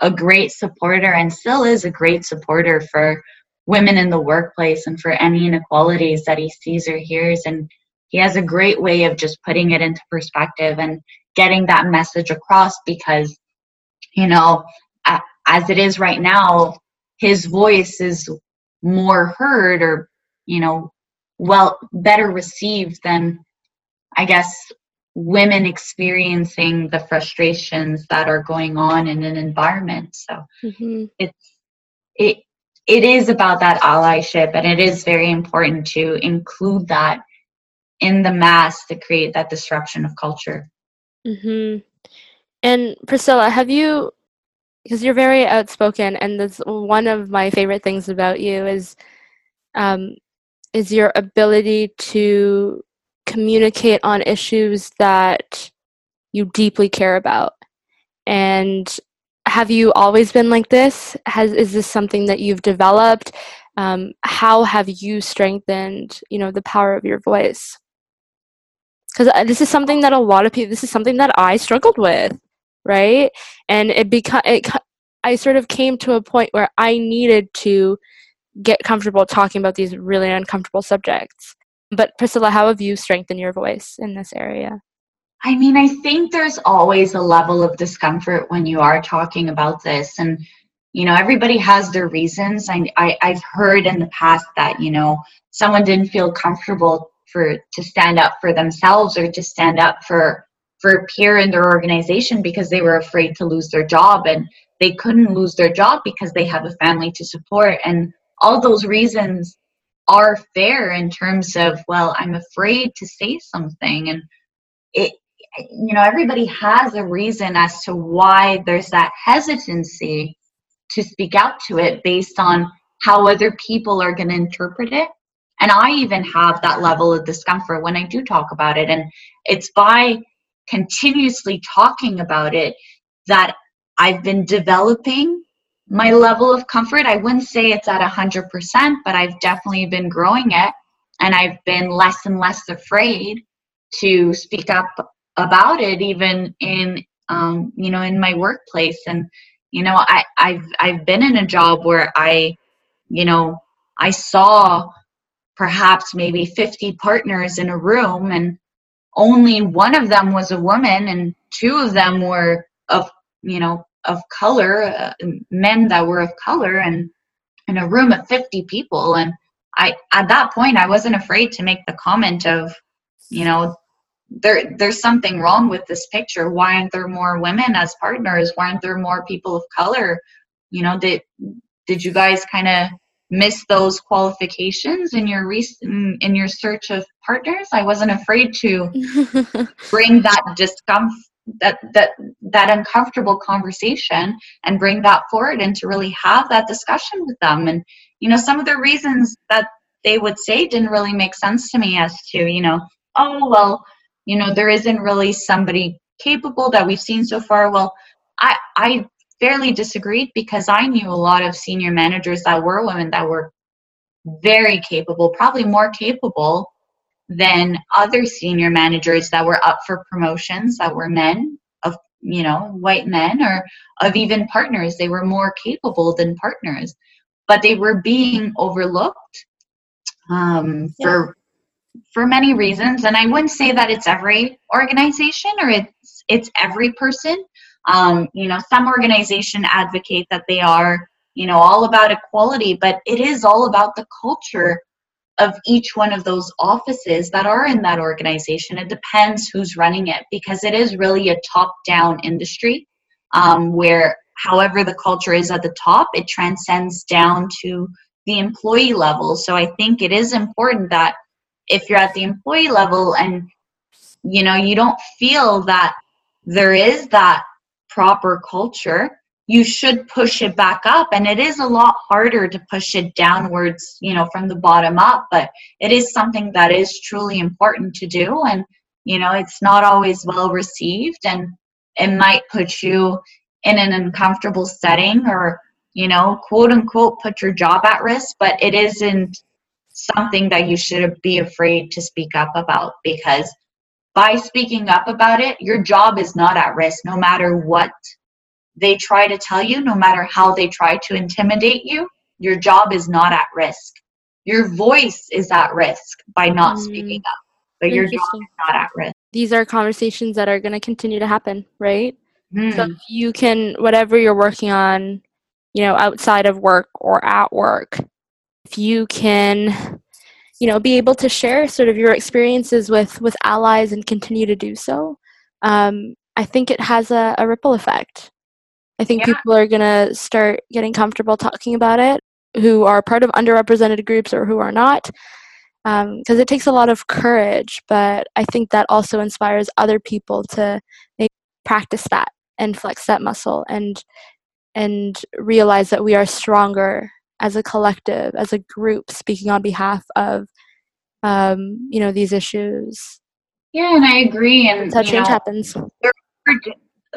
a great supporter and still is a great supporter for women in the workplace and for any inequalities that he sees or hears. And he has a great way of just putting it into perspective and getting that message across because you know as it is right now his voice is more heard or you know well better received than i guess women experiencing the frustrations that are going on in an environment so mm-hmm. it's it it is about that allyship and it is very important to include that in the mass to create that disruption of culture mm-hmm. and priscilla have you because you're very outspoken and that's one of my favorite things about you is um, is your ability to communicate on issues that you deeply care about. And have you always been like this? Has is this something that you've developed? Um, how have you strengthened, you know, the power of your voice? Because uh, this is something that a lot of people. This is something that I struggled with, right? And it become it. I sort of came to a point where I needed to get comfortable talking about these really uncomfortable subjects. But Priscilla, how have you strengthened your voice in this area? I mean, I think there's always a level of discomfort when you are talking about this. And, you know, everybody has their reasons. I, I, I've heard in the past that, you know, someone didn't feel comfortable for to stand up for themselves or to stand up for for a peer in their organization because they were afraid to lose their job and they couldn't lose their job because they have a family to support and all those reasons are fair in terms of well i'm afraid to say something. And it you know everybody has a reason as to why there's that hesitancy to speak out to it based on how other people are going to interpret it. And i even have that level of discomfort when i do talk about it. And it's by continuously talking about it that i've been developing my level of comfort i wouldn't say it's at 100% but i've definitely been growing it and i've been less and less afraid to speak up about it even in um, you know in my workplace. And you know I, i've i've been in a job where i you know i saw perhaps maybe 50 partners in a room and only one of them was a woman and two of them were of you know of color, uh, men that were of color, and in a room of 50 people. And I, at that point, I wasn't afraid to make the comment of, you know, there there's something wrong with this picture. Why aren't there more women as partners? Why aren't there more people of color? You know, did did you guys kind of miss those qualifications in your recent in your search of partners? I wasn't afraid to bring that discomfort that that that uncomfortable conversation and bring that forward and to really have that discussion with them. And you know some of the reasons that they would say didn't really make sense to me as to you know oh well you know there isn't really somebody capable that we've seen so far. Well i i fairly disagreed because i knew a lot of senior managers that were women that were very capable probably more capable than other senior managers that were up for promotions that were men of you know white men or of even partners. They were more capable than partners but they were being overlooked um, yeah. for for many reasons. And i wouldn't say that it's every organization or it's it's every person. Um, you know, some organization advocate that they are, you know, all about equality, but it is all about the culture of each one of those offices that are in that organization. It depends who's running it because it is really a top down industry um, where, however, the culture is at the top, it transcends down to the employee level. So I think it is important that if you're at the employee level and you know you don't feel that there is that proper culture you should push it back up. And it is a lot harder to push it downwards you know from the bottom up but it is something that is truly important to do. And you know it's not always well received and it might put you in an uncomfortable setting or you know quote unquote put your job at risk but it isn't something that you should be afraid to speak up about because by speaking up about it your job is not at risk no matter what they try to tell you, no matter how they try to intimidate you, your job is not at risk. Your voice is at risk by not mm. speaking up, but your job is not at risk. These are conversations that are going to continue to happen, right? Mm. So if you can, whatever you're working on, you know, outside of work or at work, if you can, you know, be able to share sort of your experiences with with allies and continue to do so, um, I think it has a, a ripple effect I think yeah. people are going to start getting comfortable talking about it who are part of underrepresented groups or who are not because um, it takes a lot of courage but i think that also inspires other people to practice that and flex that muscle and and realize that we are stronger as a collective as a group speaking on behalf of um, you know these issues yeah and i agree and how change know, happens there are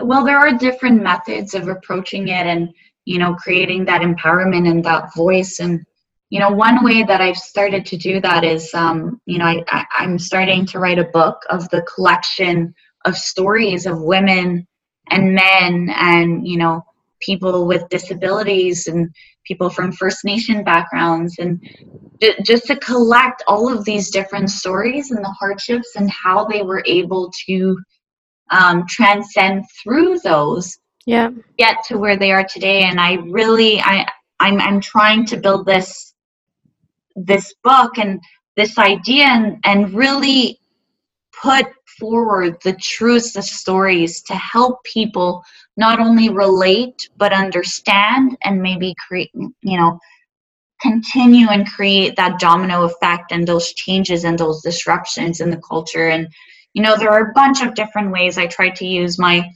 well there are different methods of approaching it and you know creating that empowerment and that voice. And you know one way that i've started to do that is um, you know I, I, i'm starting to write a book of the collection of stories of women and men and you know people with disabilities and people from first nation backgrounds and just to collect all of these different stories and the hardships and how they were able to um, transcend through those yeah. get to where they are today. And i really i i'm, I'm trying to build this this book and this idea and, and really put forward the truths of stories to help people not only relate but understand and maybe create you know continue and create that domino effect and those changes and those disruptions in the culture. And you know there are a bunch of different ways i try to use my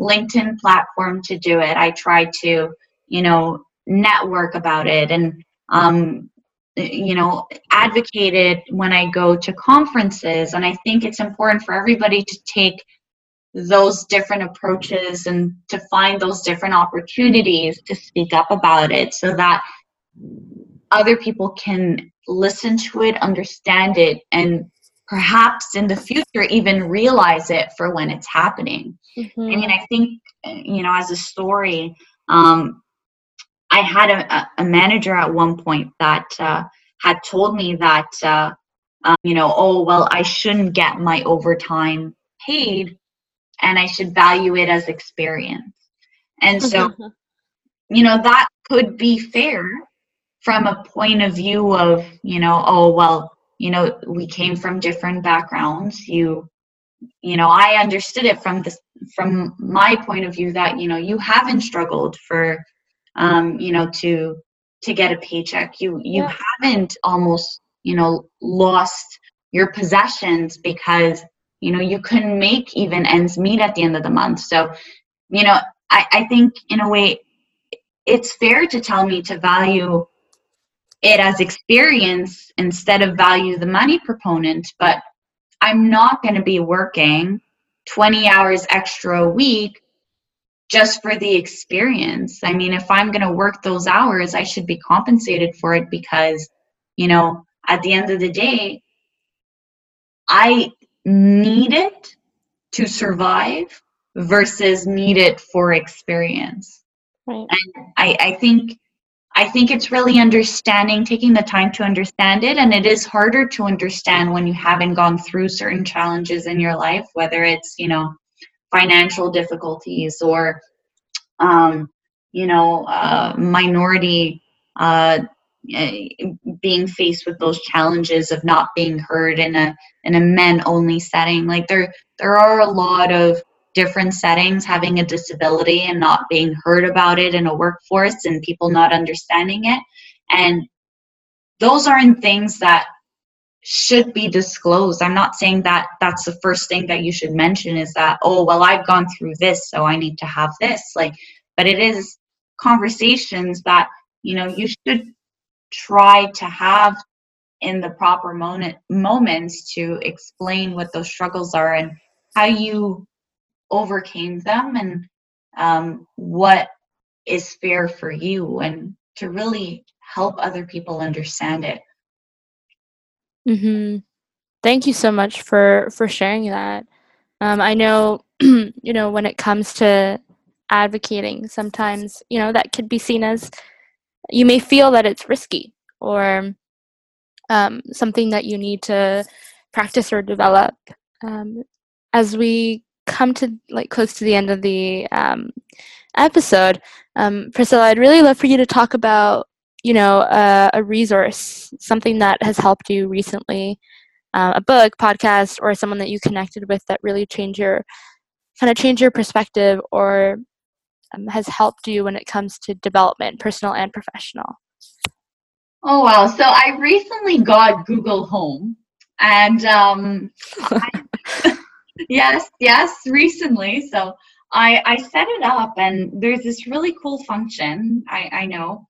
linkedin platform to do it. I try to you know network about it and um, you know advocate it when i go to conferences. And i think it's important for everybody to take those different approaches and to find those different opportunities to speak up about it so that other people can listen to it understand it and perhaps in the future even realize it for when it's happening. Mm-hmm. i mean i think you know as a story um, i had a, a, manager at one point that uh, had told me that uh, um, you know oh well i shouldn't get my overtime paid and i should value it as experience. And so you know that could be fair from a point of view of you know oh well you know we came from different backgrounds. You you know i understood it from this from my point of view that you know you haven't struggled for um you know to to get a paycheck. You you yeah. haven't almost you know lost your possessions because you know you couldn't make even ends meet at the end of the month. So you know i i think in a way it's fair to tell me to value it as experience instead of value the money proponent but i'm not going to be working 20 hours extra a week just for the experience i mean if i'm going to work those hours i should be compensated for it because you know at the end of the day i need it to survive versus need it for experience right. and I, I think I think it's really understanding, taking the time to understand it. And it is harder to understand when you haven't gone through certain challenges in your life, whether it's, you know, financial difficulties or um, you know uh, minority uh, eh, being faced with those challenges of not being heard in a in a men only setting like there there are a lot of different settings having a disability and not being heard about it in a workforce and people not understanding it. And those aren't things that should be disclosed. I'm not saying that that's the first thing that you should mention is that oh well i've gone through this so i need to have this like but it is conversations that you know you should try to have in the proper moment moments to explain what those struggles are and how you overcame them and um, what is fair for you and to really help other people understand it hmm Thank you so much for for sharing that. Um, I know, you know, when it comes to advocating, sometimes you know that could be seen as you may feel that it's risky or um, something that you need to practice or develop. Um, as we come to like close to the end of the um, episode, um, Priscilla, I'd really love for you to talk about you know, a, a resource, something that has helped you recently, uh, a book, podcast, or someone that you connected with that really changed your kind of change your perspective or um, has helped you when it comes to development, personal and professional? Oh wow! So I recently got Google Home, and um, I, yes, yes, recently. So I I set it up, and there's this really cool function. I I know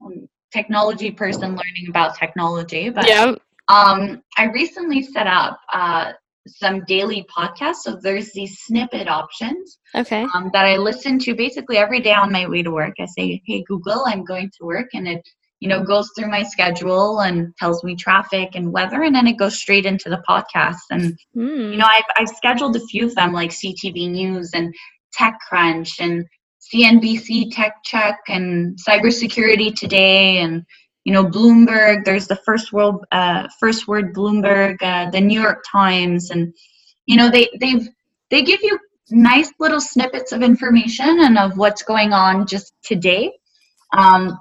technology person learning about technology, but yeah. um, I recently set up uh, some daily podcasts. So there's these snippet options okay. um, that I listen to basically every day on my way to work. I say, "Hey Google, I'm going to work," and it you know goes through my schedule and tells me traffic and weather, and then it goes straight into the podcast. And mm. you know, I've I've scheduled a few of them like CTV News and TechCrunch and CNBC Tech Check and Cybersecurity Today and you know Bloomberg. There's the First World uh, First Word Bloomberg, uh, the New York Times, and you know they they've they give you nice little snippets of information and of what's going on just today. Um,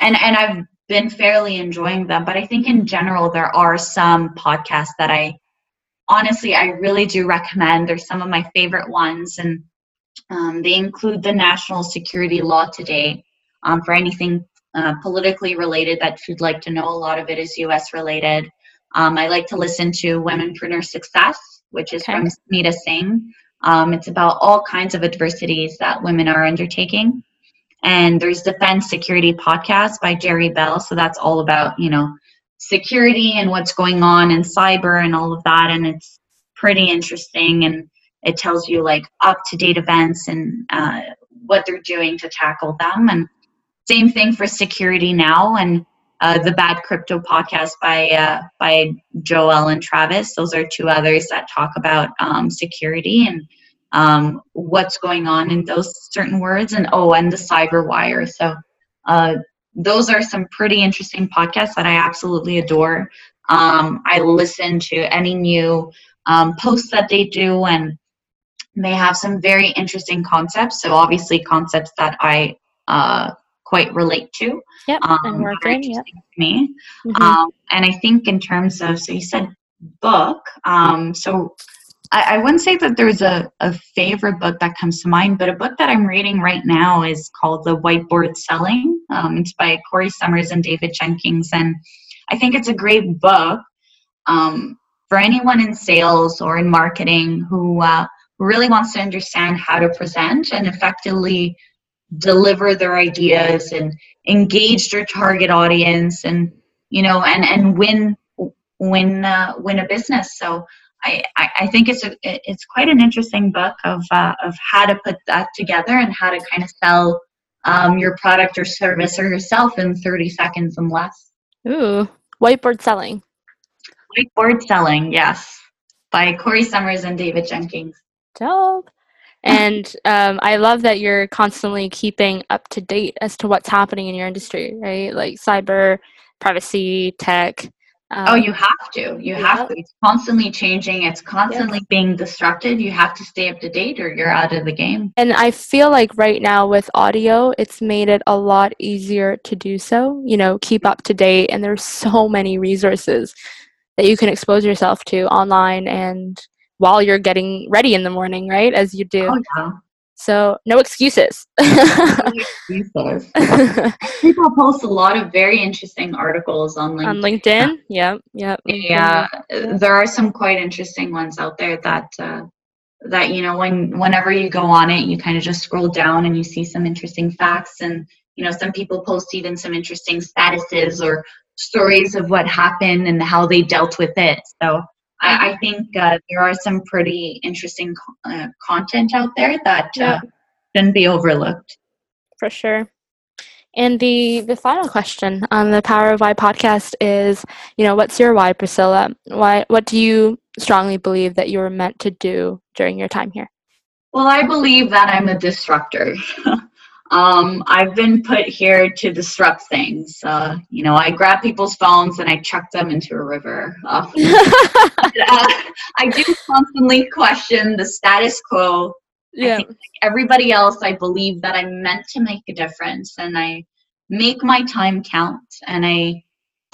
and and I've been fairly enjoying them, but I think in general there are some podcasts that I honestly I really do recommend. They're some of my favorite ones and um, they include the national security law today um, for anything uh, politically related that you'd like to know. A lot of it is US related. Um, I like to listen to Women Womenpreneur Success, which is okay. from Smita Singh. Um, it's about all kinds of adversities that women are undertaking. And there's Defense Security Podcast by Jerry Bell. So that's all about, you know, security and what's going on in cyber and all of that. And it's pretty interesting. And it tells you like up to date events and uh, what they're doing to tackle them. And same thing for security now and uh, the Bad Crypto podcast by uh, by Joel and Travis. Those are two others that talk about um, security and um, what's going on in those certain words. And oh, and the Cyber Wire. So uh, those are some pretty interesting podcasts that I absolutely adore. Um, I listen to any new um, posts that they do and they have some very interesting concepts. So obviously concepts that I uh, quite relate to. Yep, um, and working. Yep. Me. Mm-hmm. Um, and I think in terms of, so you said book. Um, so I, I, wouldn't say that there's a, a favorite book that comes to mind, but a book that I'm reading right now is called The Whiteboard Selling. Um, it's by Corey Sommers and David Jenkins. And I think it's a great book um, for anyone in sales or in marketing who uh, really wants to understand how to present and effectively deliver their ideas and engage their target audience and you know and and win win uh, win a business so I, I think it's a, it's quite an interesting book of uh, of how to put that together and how to kind of sell um, your product or service or yourself in 30 seconds and less. Ooh, whiteboard selling. Whiteboard selling, yes, by Corey Sommers and David Jenkins. Dope. And um, I love that you're constantly keeping up to date as to what's happening in your industry, right? Like cyber, privacy, tech. Um, oh, you have to. You have to. It's constantly changing. It's constantly being disrupted. You have to stay up to date or you're out of the game. And I feel like right now with audio, it's made it a lot easier to do so. You know, keep up to date. And there's so many resources that you can expose yourself to online and while you're getting ready in the morning, right? As you do. Oh, yeah. So no excuses. excuses. People post a lot of very interesting articles on LinkedIn. On LinkedIn, yeah, yeah. Yeah, there are some quite interesting ones out there that uh, that you know when whenever you go on it, you kind of just scroll down and you see some interesting facts, and you know some people post even some interesting statuses or stories of what happened and how they dealt with it. So I, I think uh, there are some pretty interesting uh, content out there that uh, yeah. shouldn't be overlooked. For sure. And the the final question on the Power of Why podcast is, you know, what's your why, Priscilla? Why what do you strongly believe that you were meant to do during your time here? Well, I believe that I'm a disruptor. Um, I've been put here to disrupt things. Uh, you know, I grab people's phones and I chuck them into a river. Uh, uh, I do constantly question the status quo. Yeah. Like everybody else, I believe that I'm meant to make a difference and I make my time count. And I,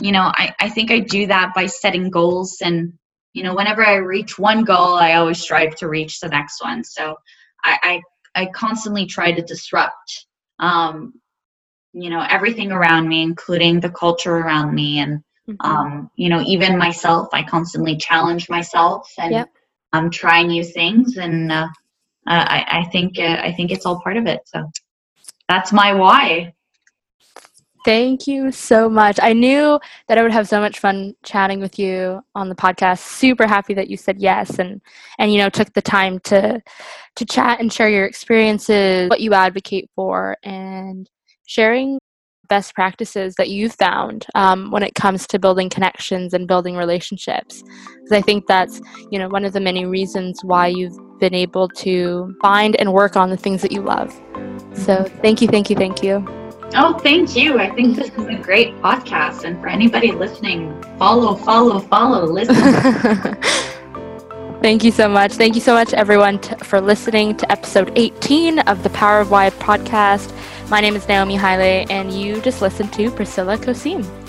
you know, I, I think I do that by setting goals. And, you know, whenever I reach one goal, I always strive to reach the next one. So I, I I constantly try to disrupt, um, you know, everything around me, including the culture around me, and mm-hmm. um, you know, even myself. I constantly challenge myself and yep. um, try new things, and uh, I, I think uh, I think it's all part of it. So that's my why. Thank you so much. I knew that I would have so much fun chatting with you on the podcast. Super happy that you said yes and and you know took the time to to chat and share your experiences, what you advocate for, and sharing best practices that you've found um, when it comes to building connections and building relationships. Because I think that's you know one of the many reasons why you've been able to find and work on the things that you love. So thank you, thank you, thank you. Oh, thank you. I think this is a great podcast. And for anybody listening, follow, follow, follow, listen. Thank you so much. Thank you so much, everyone, t- for listening to episode 18 of the Power of Why podcast. My name is Naomi Haile, and you just listened to Priscilla Codsi.